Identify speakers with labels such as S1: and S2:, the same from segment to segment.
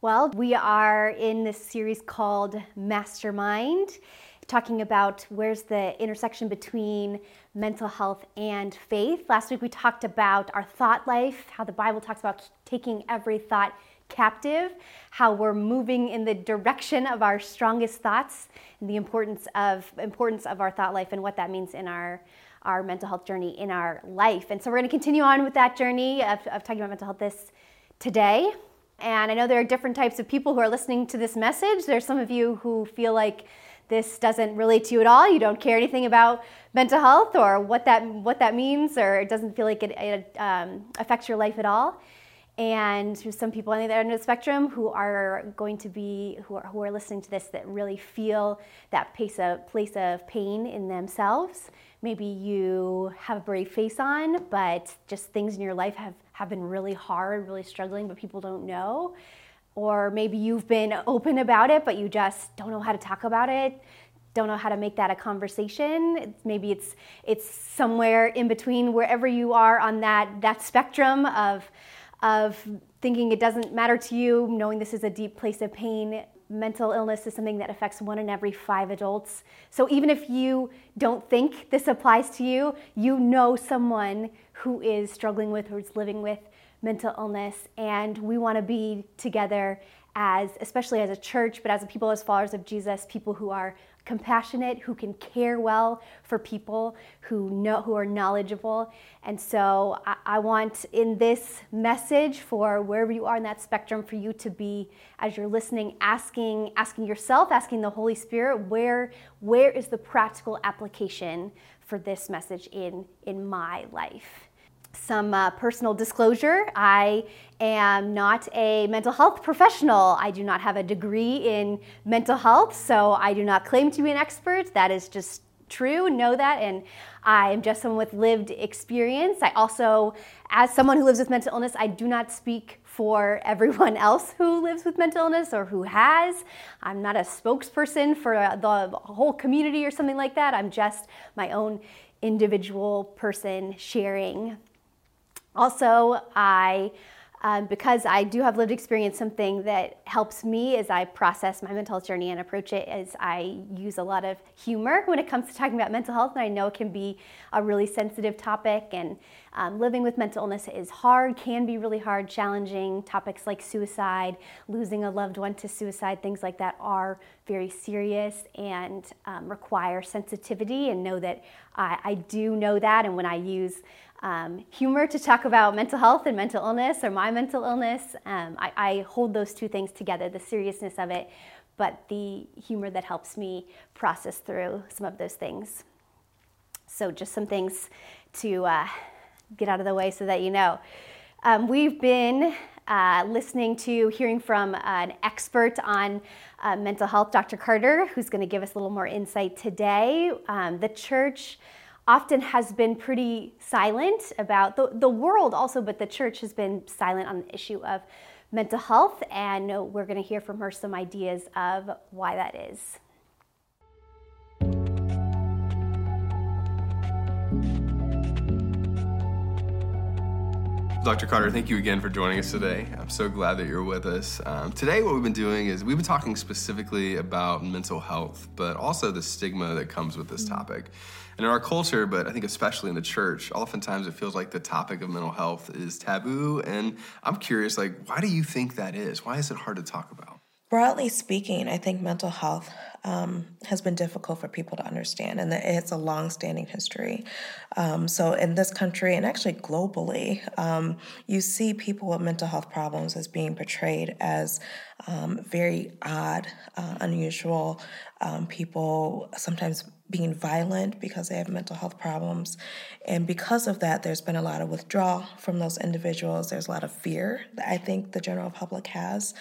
S1: Well, we are in this series called Mastermind, talking about where's the intersection between mental health and faith. Last week we talked about our thought life, how the Bible talks about taking every thought captive, how we're moving in the direction of our strongest thoughts, and the importance of importance of our thought life and what that means in our our mental health journey in our life. And so we're going to continue on with that journey of, of talking about mental health this today. And I know there are different types of people who are listening to this message. There's some of you who feel like this doesn't relate to you at all. You don't care anything about mental health or what that what that means, or it doesn't feel like it, it um, affects your life at all. And some people on the other end of the spectrum who are going to be who are, who are listening to this that really feel that place of place of pain in themselves. Maybe you have a brave face on, but just things in your life have have been really hard, really struggling, but people don't know. Or maybe you've been open about it, but you just don't know how to talk about it, don't know how to make that a conversation. Maybe it's it's somewhere in between wherever you are on that that spectrum of of thinking it doesn't matter to you, knowing this is a deep place of pain, mental illness is something that affects one in every five adults. So even if you don't think this applies to you, you know someone who is struggling with or is living with mental illness. And we want to be together as, especially as a church, but as a people, as followers of Jesus, people who are compassionate, who can care well for people, who know who are knowledgeable. And so I, I, want in this message for wherever you are in that spectrum for you to be as you're listening, asking, asking yourself, asking the Holy Spirit, where where is the practical application for this message in in my life? Some uh, personal disclosure. I am not a mental health professional. I do not have a degree in mental health, so I do not claim to be an expert. That is just true, know that, and I am just someone with lived experience. I also, as someone who lives with mental illness, I do not speak for everyone else who lives with mental illness or who has. I'm not a spokesperson for the whole community or something like that. I'm just my own individual person sharing also, I um, because I do have lived experience, something that helps me as I process my mental health journey and approach it is I use a lot of humor when it comes to talking about mental health. And I know it can be a really sensitive topic, and um, living with mental illness is hard, can be really hard, challenging. Topics like suicide, losing a loved one to suicide, things like that are very serious and um, require sensitivity. And know that I, I do know that, and when I use um, humor to talk about mental health and mental illness or my mental illness. Um, I, I, hold those two things together the seriousness of it, but the humor that helps me process through some of those things. So, just some things to uh, get out of the way so that you know. Um, we've been uh, listening to, hearing from an expert on uh, mental health, Dr. Carter, who's going to give us a little more insight today. Um, the church often has been pretty silent about the, the world also, but the church has been silent on the issue of mental health, and uh, we're going to hear from her some ideas of why that is.
S2: Dr. Carter, thank you again for joining us today. I'm so glad that you're with us. Um, today, what we've been doing is we've been talking specifically about mental health, but also the stigma that comes with this topic. And in our culture, but I think especially in the church, oftentimes it feels like the topic of mental health is taboo. And I'm curious, like, why do you think that is? Why is it hard to talk about?
S3: Broadly speaking, I think mental health um, has been difficult for people to understand, and it's a long-standing history. Um, so, in this country and actually globally, um, you see people with mental health problems as being portrayed as um, very odd, uh, unusual um, people, sometimes being violent because they have mental health problems. And because of that, there's been a lot of withdrawal from those individuals. There's a lot of fear that I think the general public has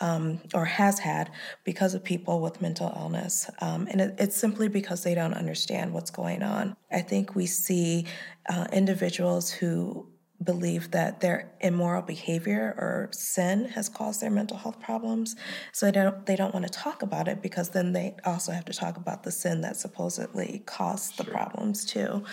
S3: um, or has had because of people with mental illness. Um, and it, it's simply because they don't understand what's going on. I think we see uh, individuals who believe that their immoral behavior or sin has caused their mental health problems. So they don't they don't want to talk about it because then they also have to talk about the sin that supposedly caused the problems too.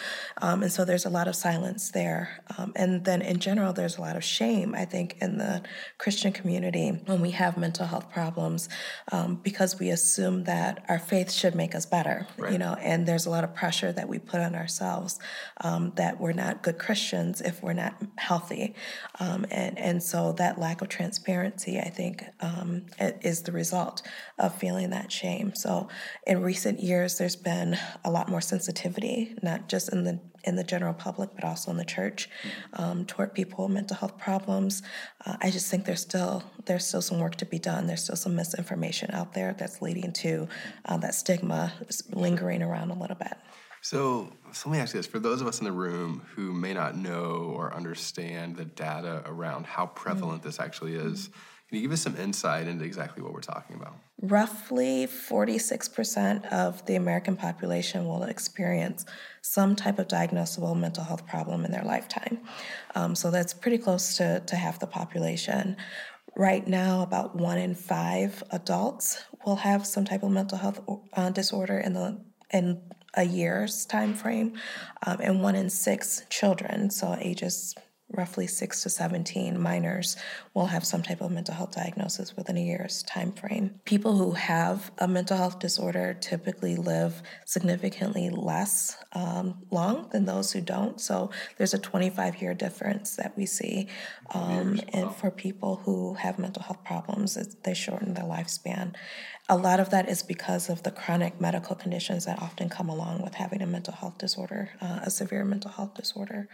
S3: Um, and so there's a lot of silence there. Um, and then in general, there's a lot of shame. I think in the Christian community when we have mental health problems um, because we assume that our faith should make us better. Right. You know, and there's a lot of pressure that we put on ourselves um, that we're not good Christians if we're not healthy. Um, and, and so that lack of transparency, I think, um, is the result of feeling that shame. So in recent years, there's been a lot more sensitivity, not just in the in the general public, but also in the church, um, toward people with mental health problems. Uh, I just think there's still there's still some work to be done. There's still some misinformation out there that's leading to uh, that stigma lingering around a little bit.
S2: So, so let me ask you this: for those of us in the room who may not know or understand the data around how prevalent mm-hmm. this actually is, can you give us some insight into exactly what we're talking about?
S3: Roughly 46% of the American population will experience some type of diagnosable mental health problem in their lifetime. Um, so that's pretty close to, to half the population. Right now, about one in five adults will have some type of mental health uh, disorder in the in a year's time frame, um, and one in six children, so ages roughly 6 to 17 minors will have some type of mental health diagnosis within a year's time frame. People who have a mental health disorder typically live significantly less um, long than those who don't. So there's a 25 year difference that we see. Um, and for people who have mental health problems, they shorten their lifespan. A lot of that is because of the chronic medical conditions that often come along with having a mental health disorder, uh, a severe mental health disorder.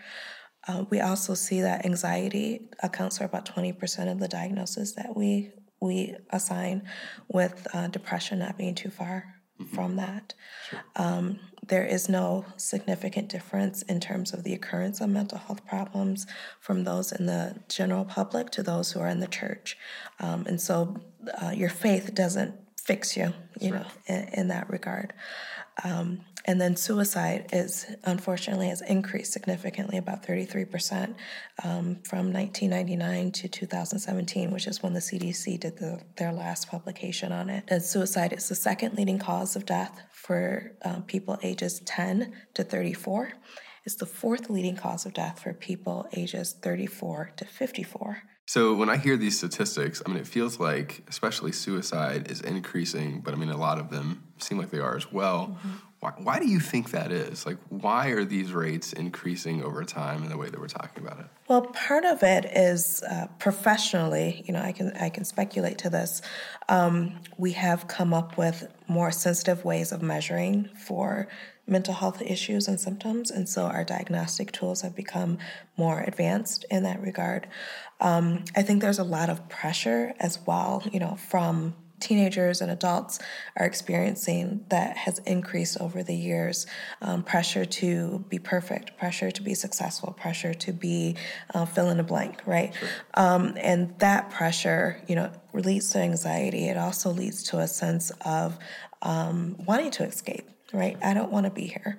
S3: Uh, we also see that anxiety accounts for about 20% of the diagnosis that we we assign, with uh, depression not being too far mm-hmm. from that. Sure. Um, there is no significant difference in terms of the occurrence of mental health problems from those in the general public to those who are in the church. Um, and so uh, your faith doesn't fix you, you sure. know, in, in, that regard. Um, and then suicide is unfortunately has increased significantly, about 33% um, from 1999 to 2017, which is when the CDC did the, their last publication on it. And suicide is the second leading cause of death for um, people ages 10 to 34. It's the fourth leading cause of death for people ages 34 to 54.
S2: So when I hear these statistics, I mean, it feels like, especially suicide, is increasing, but I mean, a lot of them seem like they are as well. Mm-hmm. Why, why do you think that is? Like, why are these rates increasing over time in the way that we're talking about it?
S3: Well, part of it is uh, professionally. You know, I can I can speculate to this. Um, we have come up with more sensitive ways of measuring for mental health issues and symptoms, and so our diagnostic tools have become more advanced in that regard. Um, I think there's a lot of pressure as well. You know, from teenagers and adults are experiencing that has increased over the years um, pressure to be perfect pressure to be successful pressure to be uh, fill in the blank right sure. um, and that pressure you know leads to anxiety it also leads to a sense of um, wanting to escape right? I don't want to be here.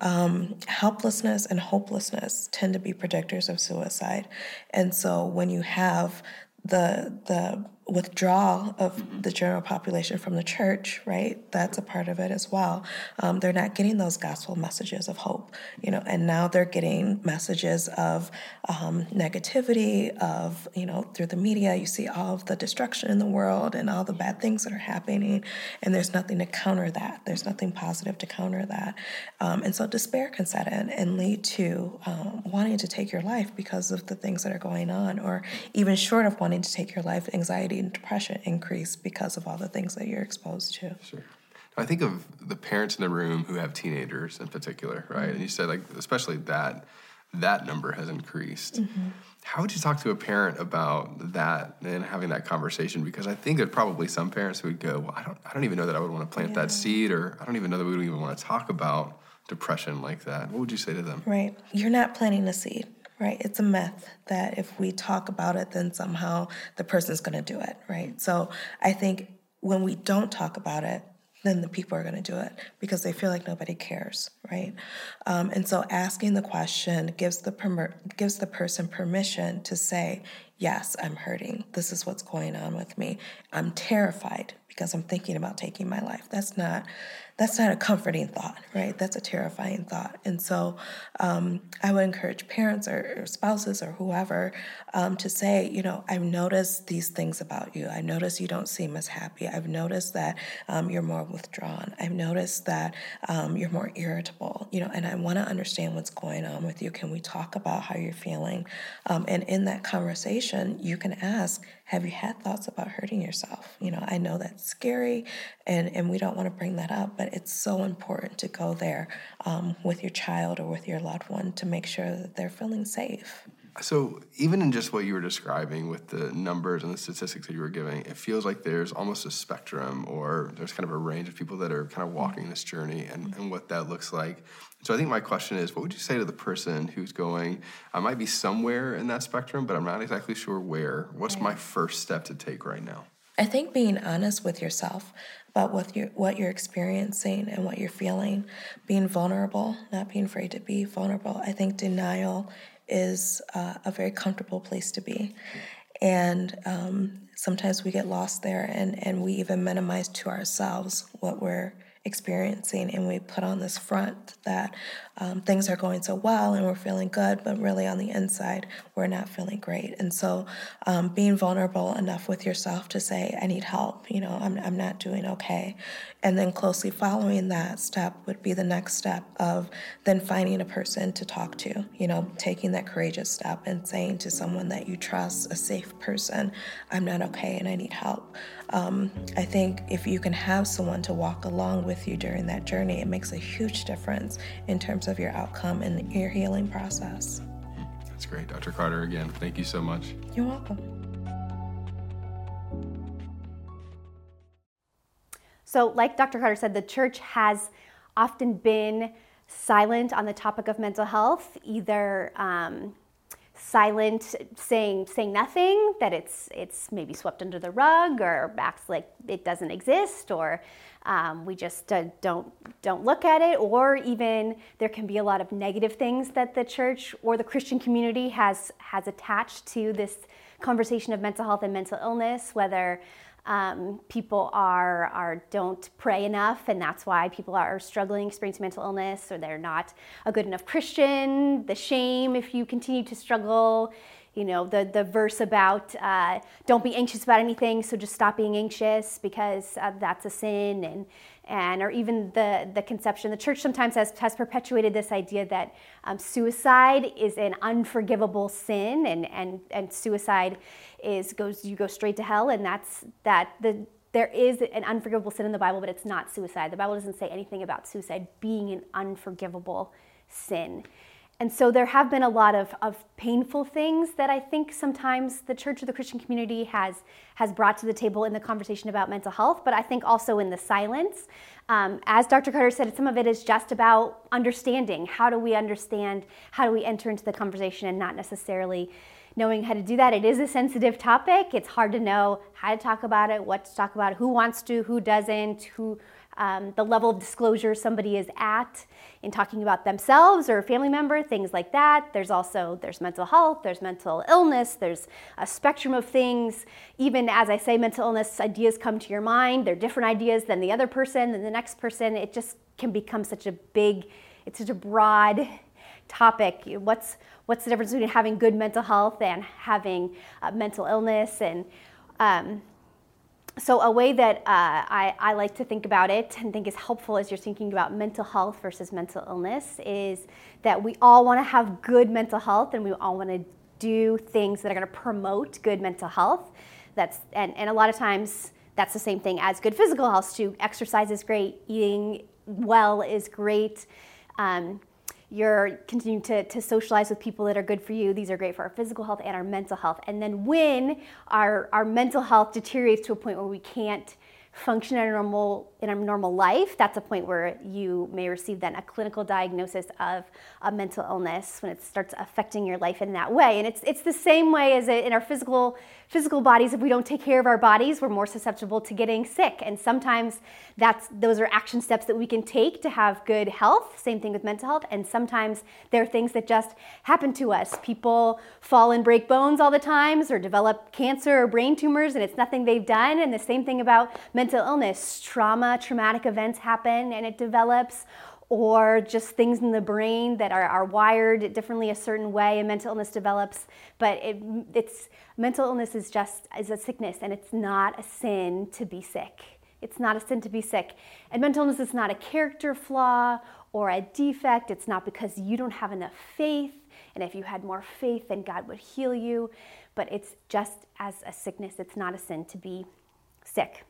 S3: Um, helplessness and hopelessness tend to be predictors of suicide. And so when you have the the withdrawal of mm-hmm. the general population from the church, right? That's a part of it as well. Um, they're not getting those gospel messages of hope, you know, and now they're getting messages of um, negativity, of, you know, through the media, you see all of the destruction in the world and all the bad things that are happening, and there's nothing to counter that. There's nothing positive to counter that. Um, and so despair can set in and lead to um, wanting to take your life because of the things that are going on, or even short of wanting to take your life, anxiety and depression increase because of all the things that you're exposed to.
S2: Sure. I think of the parents in the room who have teenagers in particular, right? Mm-hmm. And you said like especially that that number has increased. Mm-hmm. How would you talk to a parent about that and having that conversation? Because I think there's probably some parents who would go, "Well, I don't, I don't even know that I would want to plant yeah. that seed, or I don't even know that we would even want to talk about depression like that." What would you say to them?
S3: Right, you're not planting a seed. Right. It's a myth that if we talk about it, then somehow the person's going to do it. Right. So I think when we don't talk about it, then the people are going to do it because they feel like nobody cares, right? Um, and so asking the question gives the gives the person permission to say, "Yes, I'm hurting. This is what's going on with me. I'm terrified because I'm thinking about taking my life." That's not that's not a comforting thought, right? That's a terrifying thought. And so um, I would encourage parents or, or spouses or whoever um, to say, you know, I've noticed these things about you. I noticed you don't seem as happy. I've noticed that um, you're more withdrawn. I've noticed that um, you're more irritable, you know, and I want to understand what's going on with you. Can we talk about how you're feeling? Um, and in that conversation, you can ask, have you had thoughts about hurting yourself? You know, I know that's scary and, and we don't want to bring that up, but it's so important to go there um, with your child or with your loved one to make sure that they're feeling safe.
S2: So, even in just what you were describing with the numbers and the statistics that you were giving, it feels like there's almost a spectrum or there's kind of a range of people that are kind of walking this journey and, mm-hmm. and what that looks like. So, I think my question is what would you say to the person who's going, I might be somewhere in that spectrum, but I'm not exactly sure where? What's my first step to take right now?
S3: I think being honest with yourself about what you're, what you're experiencing and what you're feeling, being vulnerable, not being afraid to be vulnerable. I think denial is uh, a very comfortable place to be. And um, sometimes we get lost there and, and we even minimize to ourselves what we're experiencing and we put on this front that um, things are going so well and we're feeling good but really on the inside we're not feeling great. And so um, being vulnerable enough with yourself to say i need help you know I'm, I'm not doing okay. And then closely following that step would be the next step of then finding a person to talk to you know taking that courageous step and saying to someone that you trust a safe person i'm not okay and i need help um, I think if you can have someone to walk along with you during that journey, it makes a huge difference in terms of your outcome and your healing process.
S2: That's great. Dr. Carter, again, thank you so much.
S3: You're welcome.
S1: So, like Dr. Carter said, the church has often been silent on the topic of mental health, either um, silent, saying saying nothing, that it's it's maybe swept under the rug or acts like it doesn't exist, or um, we just uh, don't don't look at it, or even there can be a lot of negative things that the church or the Christian community has has attached to this conversation of mental health and mental illness, whether um, people are, are don't pray enough, and that's why people are struggling, experiencing mental illness, or they're not a good enough Christian. The shame if you continue to struggle. You know the the verse about uh, don't be anxious about anything, so just stop being anxious because uh, that's a sin, and and or even the the conception. The church sometimes has has perpetuated this idea that um, suicide is an unforgivable sin, and and and suicide is goes you go straight to hell, and that's that the there is an unforgivable sin in the Bible, but it's not suicide. The Bible doesn't say anything about suicide being an unforgivable sin. And so there have been a lot of, of painful things that I think sometimes the church or the Christian community has, has brought to the table in the conversation about mental health, but I think also in the silence. Um, as Dr. Carter said, some of it is just about understanding. How do we understand? How do we enter into the conversation and not necessarily knowing how to do that. It is a sensitive topic. It's hard to know how to talk about it, what to talk about, who wants to, who doesn't, who um, the level of disclosure somebody is at in talking about themselves or a family member, things like that. There's also there's mental health, there's mental illness, there's a spectrum of things. Even as I say mental illness, ideas come to your mind. They're different ideas than the other person, than the next person. It just can become such a big, it's such a broad topic. What's what's the difference between having good mental health and having uh, mental illness and um, so a way that uh, I, I, like to think about it and think is helpful as you're thinking about mental health versus mental illness is that we all want to have good mental health and we all want to do things that are going to promote good mental health. That's and, and a lot of times that's the same thing as good physical health. Too exercise is great eating well is great um, you're continuing to, to socialize with people that are good for you. These are great for our physical health and our mental health. And then when our, our mental health deteriorates to a point where we can't function in a normal in a normal life, that's a point where you may receive then a clinical diagnosis of a mental illness when it starts affecting your life in that way. And it's it's the same way as in our physical physical bodies. If we don't take care of our bodies, we're more susceptible to getting sick. And sometimes that's those are action steps that we can take to have good health. Same thing with mental health. And sometimes there are things that just happen to us. People fall and break bones all the times, or develop cancer or brain tumors, and it's nothing they've done. And the same thing about mental illness, trauma, traumatic events happen, and it develops or just things in the brain that are, are wired differently a certain way and mental illness develops. But it, it's mental illness is just is a sickness and it's not a sin to be sick. It's not a sin to be sick. And mental illness is not a character flaw or a defect. It's not because you don't have enough faith and if you had more faith then god would heal you. But it's just as a sickness. It's not a sin to be sick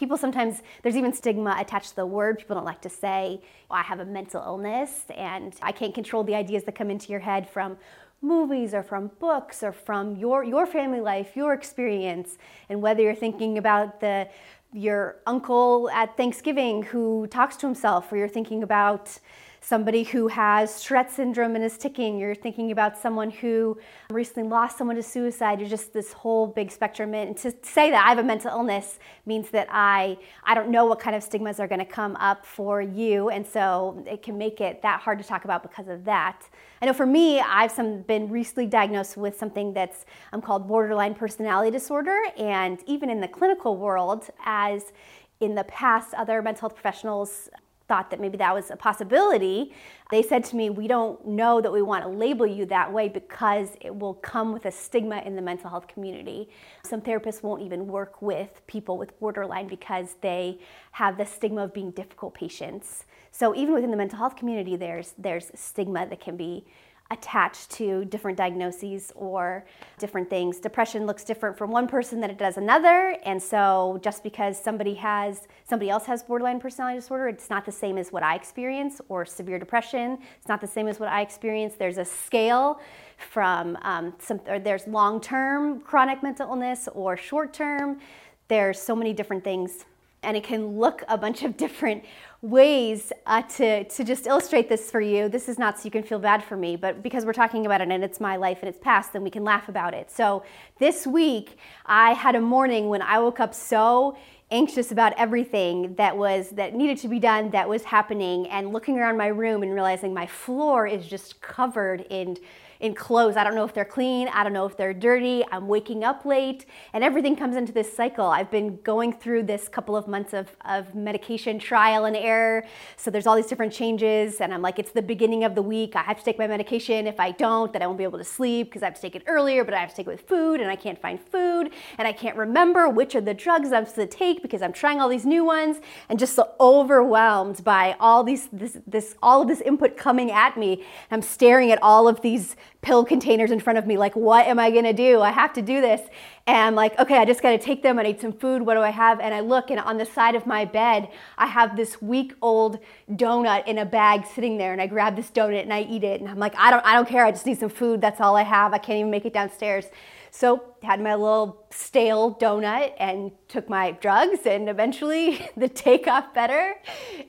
S1: People sometimes, there's even stigma attached to the word. People don't like to say, oh, I have a mental illness and I can't control the ideas that come into your head from movies or from books or from your, your family life, your experience, and whether you're thinking about the, your uncle at Thanksgiving who talks to himself, or you're thinking about somebody who has Tourette syndrome and is ticking, you're thinking about someone who recently lost someone to suicide, you're just this whole big spectrum. And to say that I have a mental illness means that I, I don't know what kind of stigmas are going to come up for you. And so it can make it that hard to talk about because of that. I know for me, I've some, been recently diagnosed with something that's um, called borderline personality disorder. And even in the clinical world, as in the past, other mental health professionals thought that maybe that was a possibility, they said to me, We don't know that we want to label you that way because it will come with a stigma in the mental health community. Some therapists won't even work with people with borderline because they have the stigma of being difficult patients. So even within the mental health community, there's, there's stigma that can be attached to different diagnoses or different things. Depression looks different from one person than it does another, and so just because somebody has somebody else has borderline personality disorder, it's not the same as what I experience or severe depression. It's not the same as what I experience. There's a scale from um, some, or there's long-term chronic mental illness or short-term. There's so many different things and it can look a bunch of different ways uh, to, to just illustrate this for you. This is not so you can feel bad for me, but because we're talking about it and it's my life and it's past, then we can laugh about it. So this week, I had a morning when I woke up so anxious about everything that was that needed to be done that was happening and looking around my room and realizing my floor is just covered in in clothes. I don't know if they're clean, I don't know if they're dirty. I'm waking up late, and everything comes into this cycle. I've been going through this couple of months of, of medication trial and error. So there's all these different changes, and I'm like, it's the beginning of the week. I have to take my medication. If I don't, then I won't be able to sleep because I have to take it earlier, but I have to take it with food, and I can't find food, and I can't remember which are the drugs I'm supposed to take because I'm trying all these new ones, and just so overwhelmed by all these this, this all of this input coming at me. I'm staring at all of these pill containers in front of me like what am i going to do? I have to do this. And like okay i just got to take them i need some food what do i have? And i look and on the side of my bed i have this week old donut in a bag sitting there and i grab this donut and i eat it. And i'm like i don't i don't care i just need some food that's all i have i can't even make it downstairs so had my little stale donut and took my drugs and eventually the take off better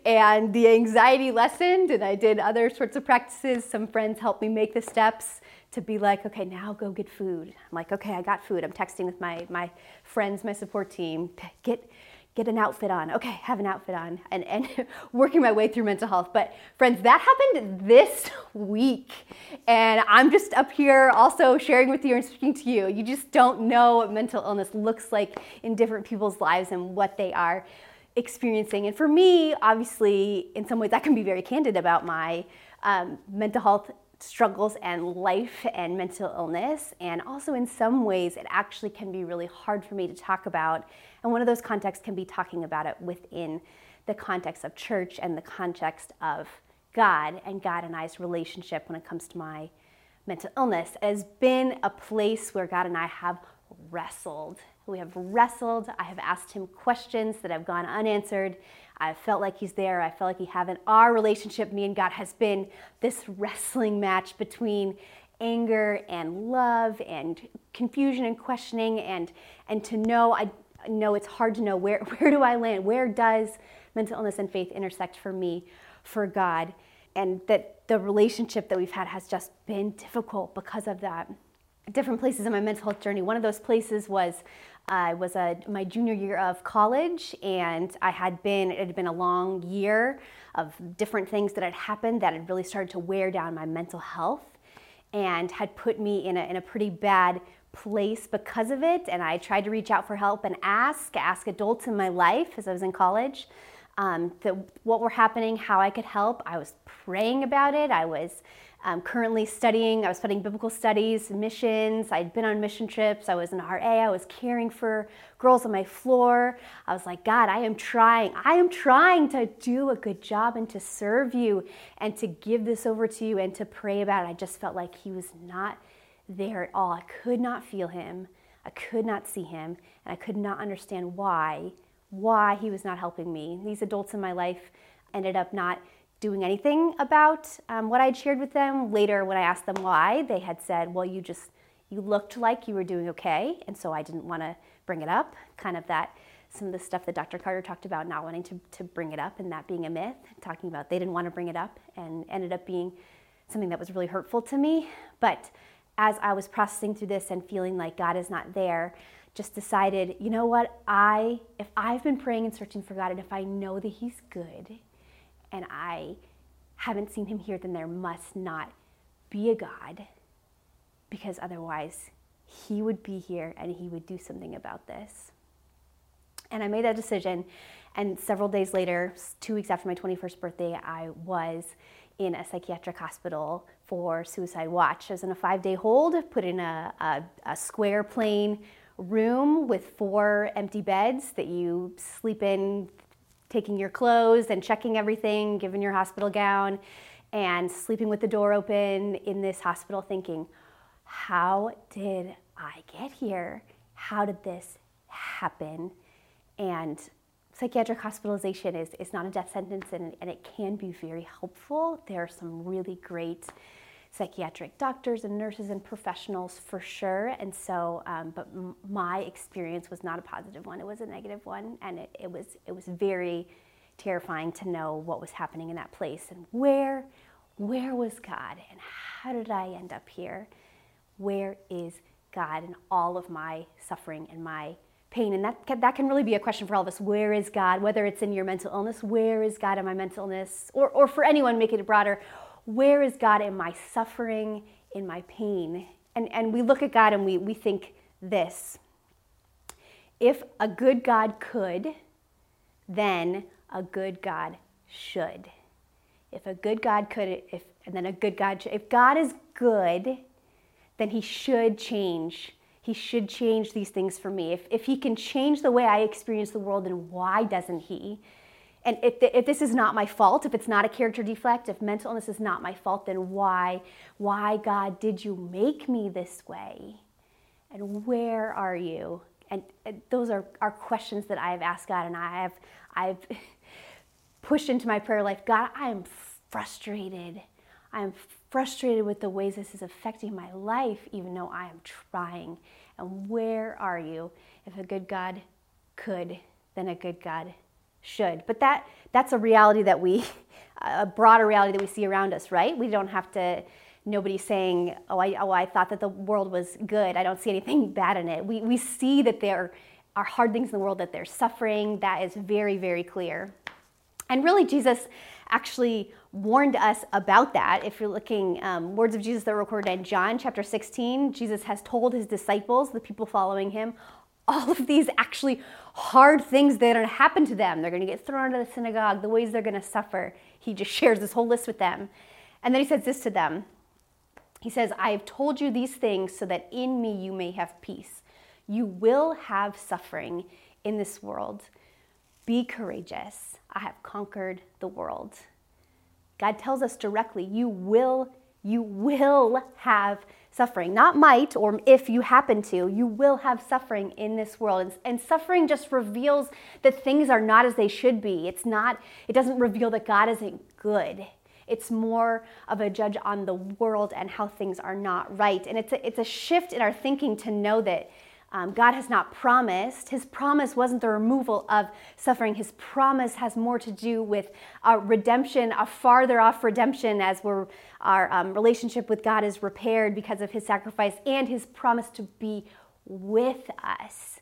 S1: and the anxiety lessened and I did other sorts of practices. Some friends helped me make the steps to be like, okay, now go get food. I'm like, okay, I got food. I'm texting with my my friends, my support team. Get get an outfit on. Okay, have an outfit on, and, and working my way through mental health. But friends, that happened this week. And I'm just up here also sharing with you and speaking to you. You just don't know what mental illness looks like in different people's lives and what they are experiencing. And for me, obviously, in some ways, I can be very candid about my um, mental health struggles and life and mental illness. And also, in some ways, it actually can be really hard for me to talk about. And one of those contexts can be talking about it within the context of church and the context of God and God and I's relationship when it comes to my mental illness. It has been a place where God and I have wrestled. We have wrestled. I have asked him questions that have gone unanswered. I felt like he's there. I felt like he haven't. Our relationship, me and God, has been this wrestling match between anger and love and confusion and questioning and and to know I know it's hard to know where, where do I land? Where does mental illness and faith intersect for me, for God? And that the relationship that we've had has just been difficult because of that. Different places in my mental health journey. One of those places was uh, was a, my junior year of college, and I had been, it had been a long year of different things that had happened that had really started to wear down my mental health and had put me in a, in a pretty bad place because of it. And I tried to reach out for help and ask, ask adults in my life as I was in college. Um, that what were happening, how I could help. I was praying about it. I was um, currently studying. I was studying biblical studies, missions. I'd been on mission trips. I was in RA. I was caring for girls on my floor. I was like, God, I am trying. I am trying to do a good job and to serve you and to give this over to you and to pray about it. I just felt like He was not there at all. I could not feel Him. I could not see Him. And I could not understand why, why He was not helping me. These adults in my life ended up not doing anything about um, what I'd shared with them. Later, when I asked them why, they had said, Well, you just, you looked like you were doing okay. And so I didn't want to bring it up. Kind of that, some of the stuff that Dr. Carter talked about, not wanting to, to bring it up and that being a myth, talking about they didn't want to bring it up and ended up being something that was really hurtful to me. But as I was processing through this and feeling like God is not there, just decided, you know what, I if I've been praying and searching for God and if I know that he's good and I haven't seen him here, then there must not be a God because otherwise he would be here and he would do something about this. And I made that decision. And several days later, two weeks after my 21st birthday, I was in a psychiatric hospital for suicide watch. I was in a five day hold, put in a, a, a square plain room with four empty beds that you sleep in taking your clothes and checking everything, giving your hospital gown, and sleeping with the door open in this hospital thinking, how did I get here? How did this happen? And psychiatric hospitalization is, is not a death sentence and, and it can be very helpful. There are some really great psychiatric doctors and nurses and professionals for sure. And so, um, but m- my experience was not a positive one; it was a negative one, and it, it was it was very terrifying to know what was happening in that place and where where was God and how did I end up here? Where is God in all of my suffering and my pain? And that that can really be a question for all of us. Where is God? Whether it's in your mental illness, where is God in my mental illness? Or, or for anyone, make it broader where is God in my suffering, in my pain? And, and we look at God and we, we think this if a good God could, then a good God should. If a good God could, if, and then a good God should. If God is good, then he should change. He should change these things for me. If, if he can change the way I experience the world, then why doesn't he? And if, the, if this is not my fault, if it's not a character defect, if mental illness is not my fault, then why, why, God, did you make me this way? And where are you? And, and those are, are questions that I have asked God, and I have I've pushed into my prayer life. God, I am frustrated. I am frustrated with the ways this is affecting my life, even though I am trying. And where are you? If a good God could, then a good God should. But that that's a reality that we a broader reality that we see around us, right? We don't have to nobody's saying, "Oh, I oh, I thought that the world was good. I don't see anything bad in it." We we see that there are hard things in the world that there's suffering. That is very very clear. And really Jesus actually warned us about that. If you're looking, um, words of Jesus that are recorded in John chapter 16, Jesus has told his disciples, the people following him, all of these actually hard things that are going to happen to them. They're going to get thrown out of the synagogue, the ways they're going to suffer. He just shares this whole list with them. And then he says this to them He says, I have told you these things so that in me you may have peace. You will have suffering in this world. Be courageous. I have conquered the world. God tells us directly, you will, you will have suffering. Not might or if you happen to, you will have suffering in this world. And, and, suffering just reveals that things are not as they should be. It's not, it doesn't reveal that God isn't good. It's more of a judge on the world and how things are not right. And it's a, it's a shift in our thinking to know that um, God has not promised. His promise wasn't the removal of suffering. His promise has more to do with a redemption, a farther off redemption as we're, our um, relationship with God is repaired because of his sacrifice and his promise to be with us,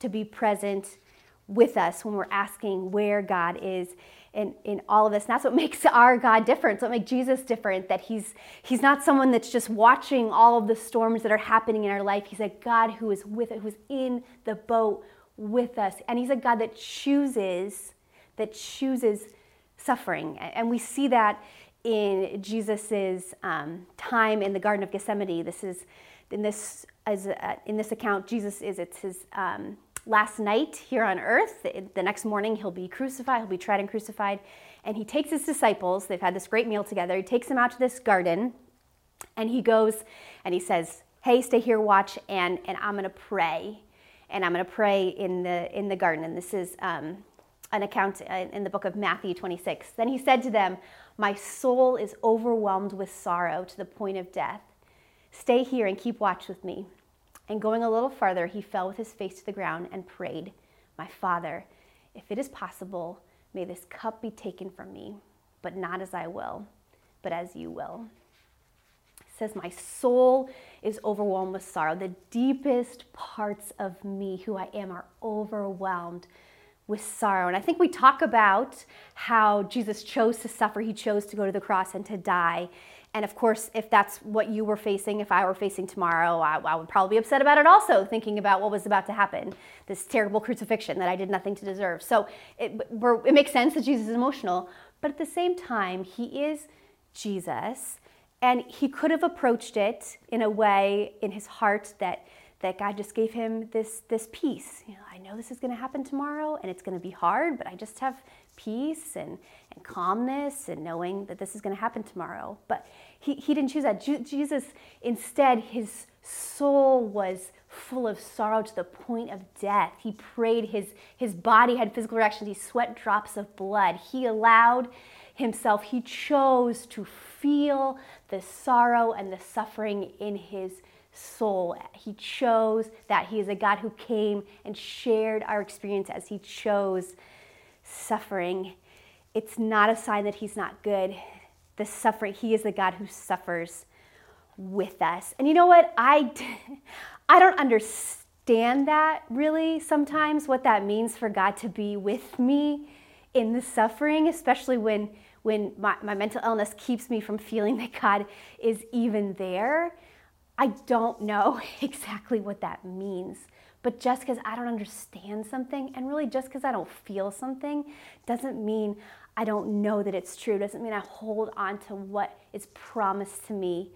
S1: to be present with us when we're asking where God is in, in all of this. And that's what makes our God different. What makes Jesus different, that he's, he's not someone that's just watching all of the storms that are happening in our life. He's a God who is with it, who's in the boat with us. And he's a God that chooses, that chooses suffering. And we see that in Jesus's um, time in the Garden of Gethsemane. This is in this as uh, in this account, Jesus is it's his um, last night here on earth. The next morning, he'll be crucified, he'll be tried and crucified. And he takes his disciples, they've had this great meal together. He takes them out to this garden and he goes and he says, Hey, stay here, watch, and, and I'm going to pray. And I'm going to pray in the, in the garden. And this is um, an account in the book of Matthew 26. Then he said to them, My soul is overwhelmed with sorrow to the point of death. Stay here and keep watch with me. And going a little farther, he fell with his face to the ground and prayed, My Father, if it is possible, may this cup be taken from me, but not as I will, but as you will. says, My soul is overwhelmed with sorrow. The deepest parts of me, who I am, are overwhelmed with sorrow. And I think we talk about how Jesus chose to suffer, he chose to go to the cross and to die. And of course, if that's what you were facing, if I were facing tomorrow, I, I, would probably be upset about it also, thinking about what was about to happen this terrible crucifixion that I did nothing to deserve. So it, it makes sense that Jesus is emotional, but at the same time, he is Jesus, and he could have approached it in a way in his heart that that God just gave him this this peace. You know, I know this is going to happen tomorrow, and it's going to be hard, but I just have peace and, and calmness and knowing that this is going to happen tomorrow. But he, he didn't choose that. Jesus, instead, his soul was full of sorrow to the point of death. He prayed, his, his body had physical reactions, he sweat drops of blood. He allowed himself, he chose to feel the sorrow and the suffering in his soul. He chose that. He is a God who came and shared our experience as he chose suffering, it's not a sign that he's not good. The suffering, he is the God who suffers with us. And you know what? I, I don't understand that really sometimes, what that means for God to be with me in the suffering, especially when, when my, my mental illness keeps me from feeling that God is even there. I don't know exactly what that means. But just because I don't understand something, and really just because I don't feel something, doesn't mean I don't know that it's true. Doesn't mean I hold on to what is promised to me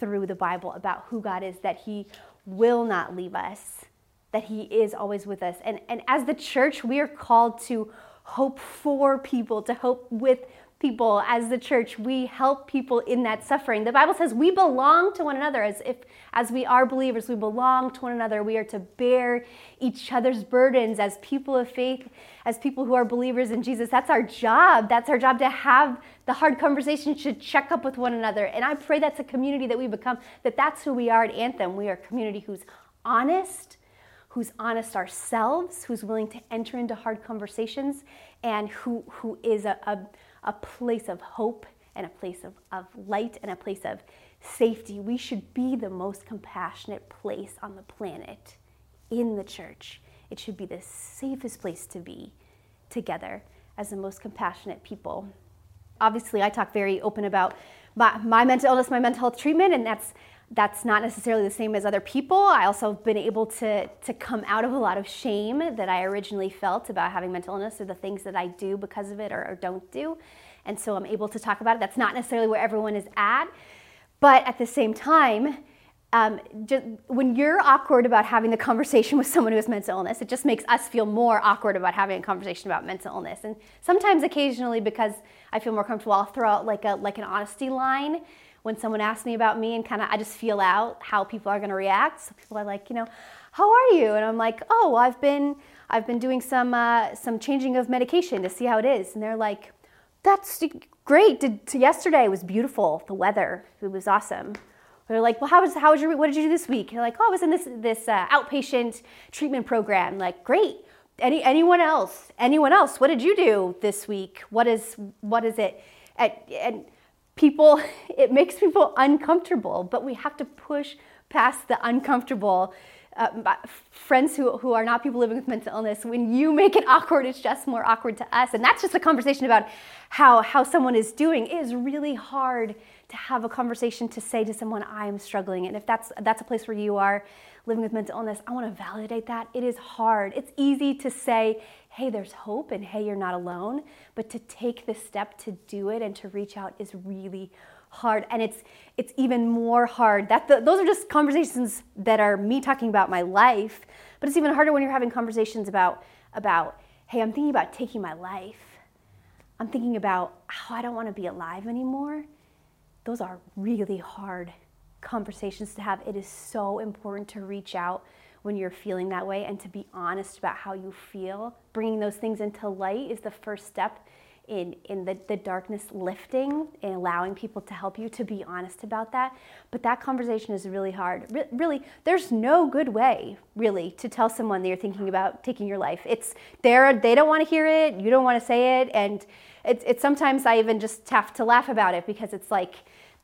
S1: through the Bible about who God is, that He will not leave us, that He is always with us. And, and as the church, we are called to hope for people, to hope with people as the church we help people in that suffering. The bible says we belong to one another as if as we are believers we belong to one another. We are to bear each other's burdens as people of faith as people who are believers in jesus. That's our job. That's our job to have the hard conversations to check up with one another. And i pray that's a community that we become that that's who we are at anthem. We are a community who's honest who's honest ourselves who's willing to enter into hard conversations and who who is a, a a place of hope and a place of, of light and a place of safety. We should be the most compassionate place on the planet in the church. It should be the safest place to be together as the most compassionate people. Obviously, I talk very open about my, my mental illness, my mental health treatment, and that's that's not necessarily the same as other people. I also have been able to, to come out of a lot of shame that I originally felt about having mental illness or the things that I do because of it or, or don't do. And so I'm able to talk about it. That's not necessarily where everyone is at. But at the same time, um, just, when you're awkward about having the conversation with someone who has mental illness, it just makes us feel more awkward about having a conversation about mental illness. And sometimes, occasionally, because I feel more comfortable, I'll throw out like a like an honesty line when someone asks me about me and kind of I just feel out how people are going to react. So people are like, you know, how are you? And I'm like, oh, well, I've been I've been doing some uh, some changing of medication to see how it is. And they're like, that's great. Did, yesterday was beautiful. The weather it was awesome. They're like, well, how was how was your what did you do this week? And they're like, oh, I was in this this uh, outpatient treatment program. Like, great. Any anyone else? Anyone else? What did you do this week? What is what is it? And people, it makes people uncomfortable. But we have to push past the uncomfortable. Uh, friends who, who are not people living with mental illness, when you make it awkward, it's just more awkward to us. And that's just a conversation about how, how someone is doing. It is really hard to have a conversation to say to someone, I am struggling. And if that's, that's a place where you are living with mental illness, I want to validate that. It is hard. It's easy to say, hey, there's hope and hey, you're not alone. But to take the step to do it and to reach out is really hard and it's it's even more hard that the, those are just conversations that are me talking about my life but it's even harder when you're having conversations about about hey i'm thinking about taking my life i'm thinking about how i don't want to be alive anymore those are really hard conversations to have. It is so important to reach out when you're feeling that way and to be honest about how you feel. Bringing those things into light is the first step in, in the, the darkness lifting and allowing people to help you to be honest about that. But that conversation is really hard. Re- really, there's no good way, really, to tell someone that you're thinking about taking your life. It's there, they don't want to hear it, you don't want to say it, and it's, it's sometimes I even just have to laugh about it because it's like,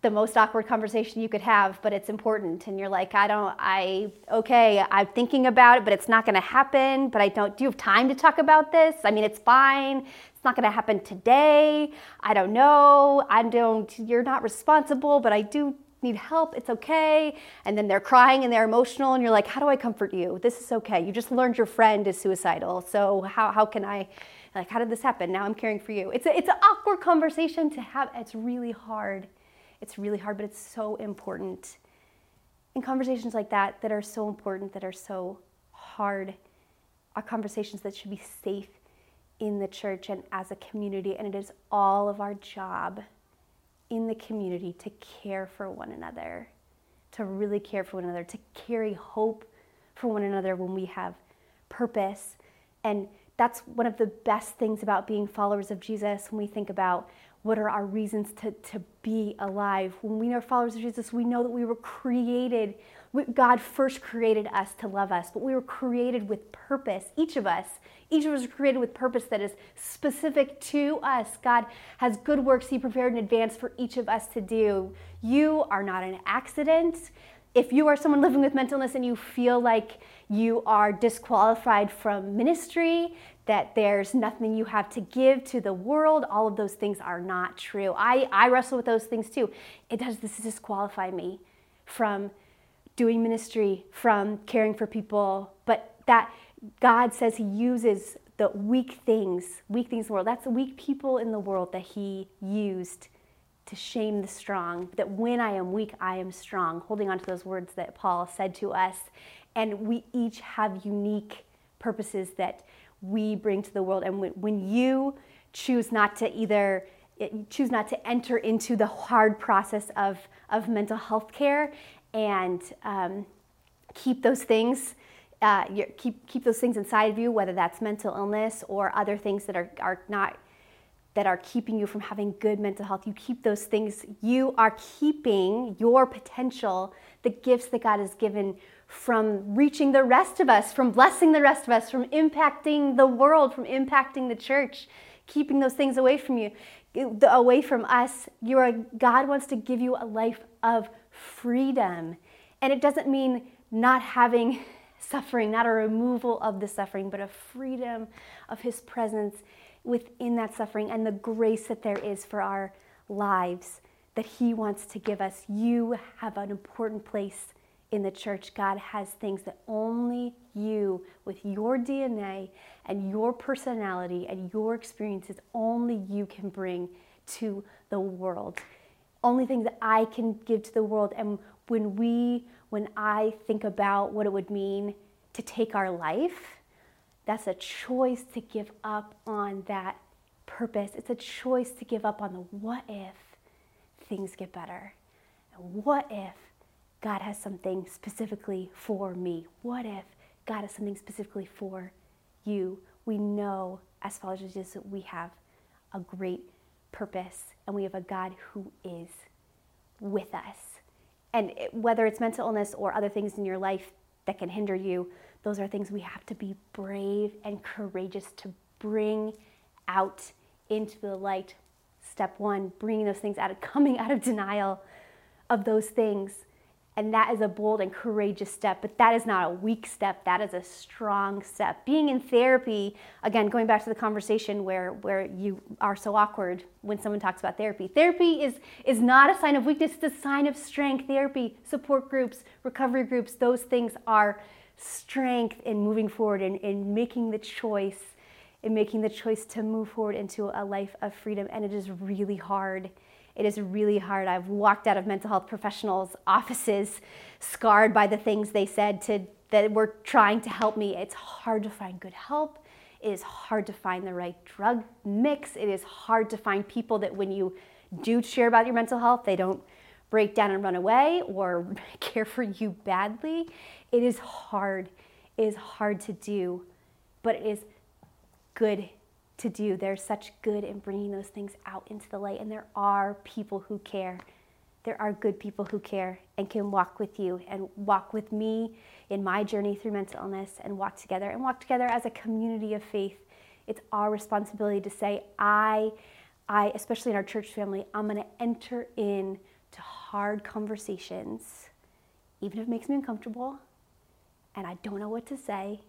S1: the most awkward conversation you could have, but it's important. And you're like, I don't, I, okay, I'm thinking about it, but it's not going to happen. But I don't, do you have time to talk about this? I mean, it's fine. It's not going to happen today. I don't know. I don't, you're not responsible, but I do need help. It's okay. And then they're crying and they're emotional, and you're like, how do I comfort you? This is okay. You just learned your friend is suicidal. So how, how can I, like, how did this happen? Now I'm caring for you. It's, a, it's an awkward conversation to have. It's really hard. It's really hard, but it's so important. In conversations like that, that are so important, that are so hard, are conversations that should be safe in the church and as a community. And it is all of our job in the community to care for one another, to really care for one another, to carry hope for one another when we have purpose. And that's one of the best things about being followers of Jesus when we think about what are our reasons to, to be alive. When we are followers of Jesus, we know that we were created God first created us to love us, but we were created with purpose. Each of us, each of us are created with purpose that is specific to us. God has good works He prepared in advance for each of us to do. You are not an accident. If you are someone living with mental illness and you feel like you are disqualified from ministry, that there's nothing you have to give to the world, all of those things are not true. I, I wrestle with those things too. It does this disqualify me from doing ministry, from caring for people, but that God says He uses the weak things, weak things in the world. That's the weak people in the world that He used to shame the strong. That when I am weak, I am strong. Holding on to those words that Paul said to us. And we each have unique purposes that we bring to the world. And when, when you choose not to either choose not to enter into the hard process of, of mental health care and um, keep those things uh, keep keep those things inside of you, whether that's mental illness or other things that are are not that are keeping you from having good mental health. You keep those things. You are keeping your potential, the gifts that God has given from reaching the rest of us, from blessing the rest of us, from impacting the world, from impacting the church, keeping those things away from you, away from us. You are God wants to give you a life of freedom. And it doesn't mean not having suffering, not a removal of the suffering, but a freedom of His presence within that suffering and the grace that there is for our lives that He wants to give us. You have an important place in the church. God has things that only you, with your DNA and your personality and your experiences, only you can bring to the world only things that I can give to the world. And when we, when I think about what it would mean to take our life, that's a choice to give up on that purpose. It's a choice to give up on the what if things get better. And what if God has something specifically for me? What if God has something specifically for you? We know as followers of Jesus that we have a great purpose, and we have a God who is with us and whether it's mental illness or other things in your life that can hinder you, those are things we have to be brave and courageous to bring out into the light. Step one, bringing those things out of coming out of denial of those things and that is a bold and courageous step, but that is not a weak step. That is a strong step. Being in therapy, again, going back to the conversation where, where you are so awkward when someone talks about therapy. Therapy is, is not a sign of weakness, it's a sign of strength. Therapy, support groups, recovery groups, those things are strength in moving forward and in, in making the choice, in making the choice to move forward into a life of freedom. And it is really hard. It is really hard. I've walked out of mental health professionals' offices scarred by the things they said to, that were trying to help me. It's hard to find good help. It is hard to find the right drug mix. It is hard to find people that when you do share about your mental health, they don't break down and run away or care for you badly. It is hard. It is hard to do, but it is good to do. There's such good in bringing those things out into the light, and there are people who care. There are good people who care and can walk with you and walk with me in my journey through mental illness and walk together and walk together as a community of faith. It's our responsibility to say, I, I, especially in our church family, I'm going to enter in hard conversations, even if it makes me uncomfortable and I don't know what to say.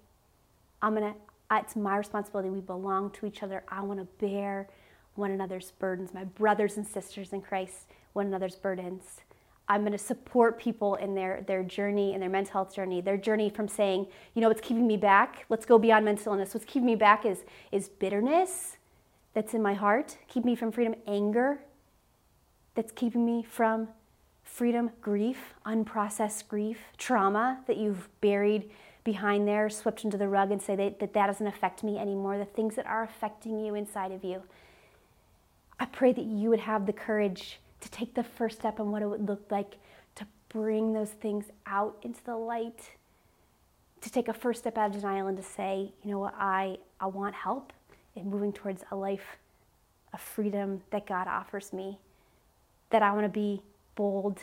S1: I'm to it's my responsibility. We belong to each other. I want to bear one another's burdens, my brothers and sisters in Christ, one another's burdens. I'm going to support people in their, their journey, in their mental health journey, their journey from saying, you know, what's keeping me back? Let's go beyond mental illness. What's keeping me back is, is bitterness that's in my heart, keep me from freedom, anger that's keeping me from freedom, grief, unprocessed grief, trauma that you've buried behind there, swept under the rug, and say that, that that doesn't affect me anymore, the things that are affecting you inside of you. I pray that you would have the courage to take the first step on what it would look like to bring those things out into the light, to take a first step out of denial and to say, you know what, I, I want help in moving towards a life of freedom that God offers me, that I want to be bold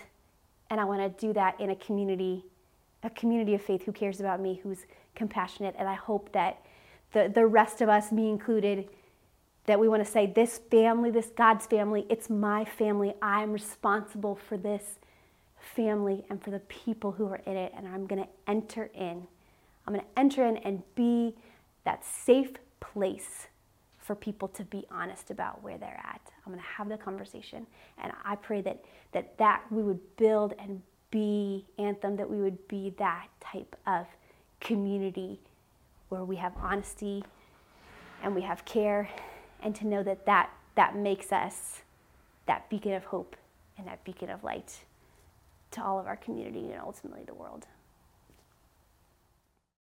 S1: and I want to do that in a community a community of faith who cares about me, who's compassionate. And I hope that the, the rest of us, me included, that we want to say, this family, this God's family, it's my family. I'm responsible for this family and for the people who are in it. And I'm going to enter in. I'm going to enter in and be that safe place for people to be honest about where they're at. I'm going to have the conversation. And I pray that that, that we would build and be Anthem, that we would be that type of community where we have honesty and we have care, and to know that that, that makes us that beacon of hope and that beacon of light to all of our community and ultimately the world.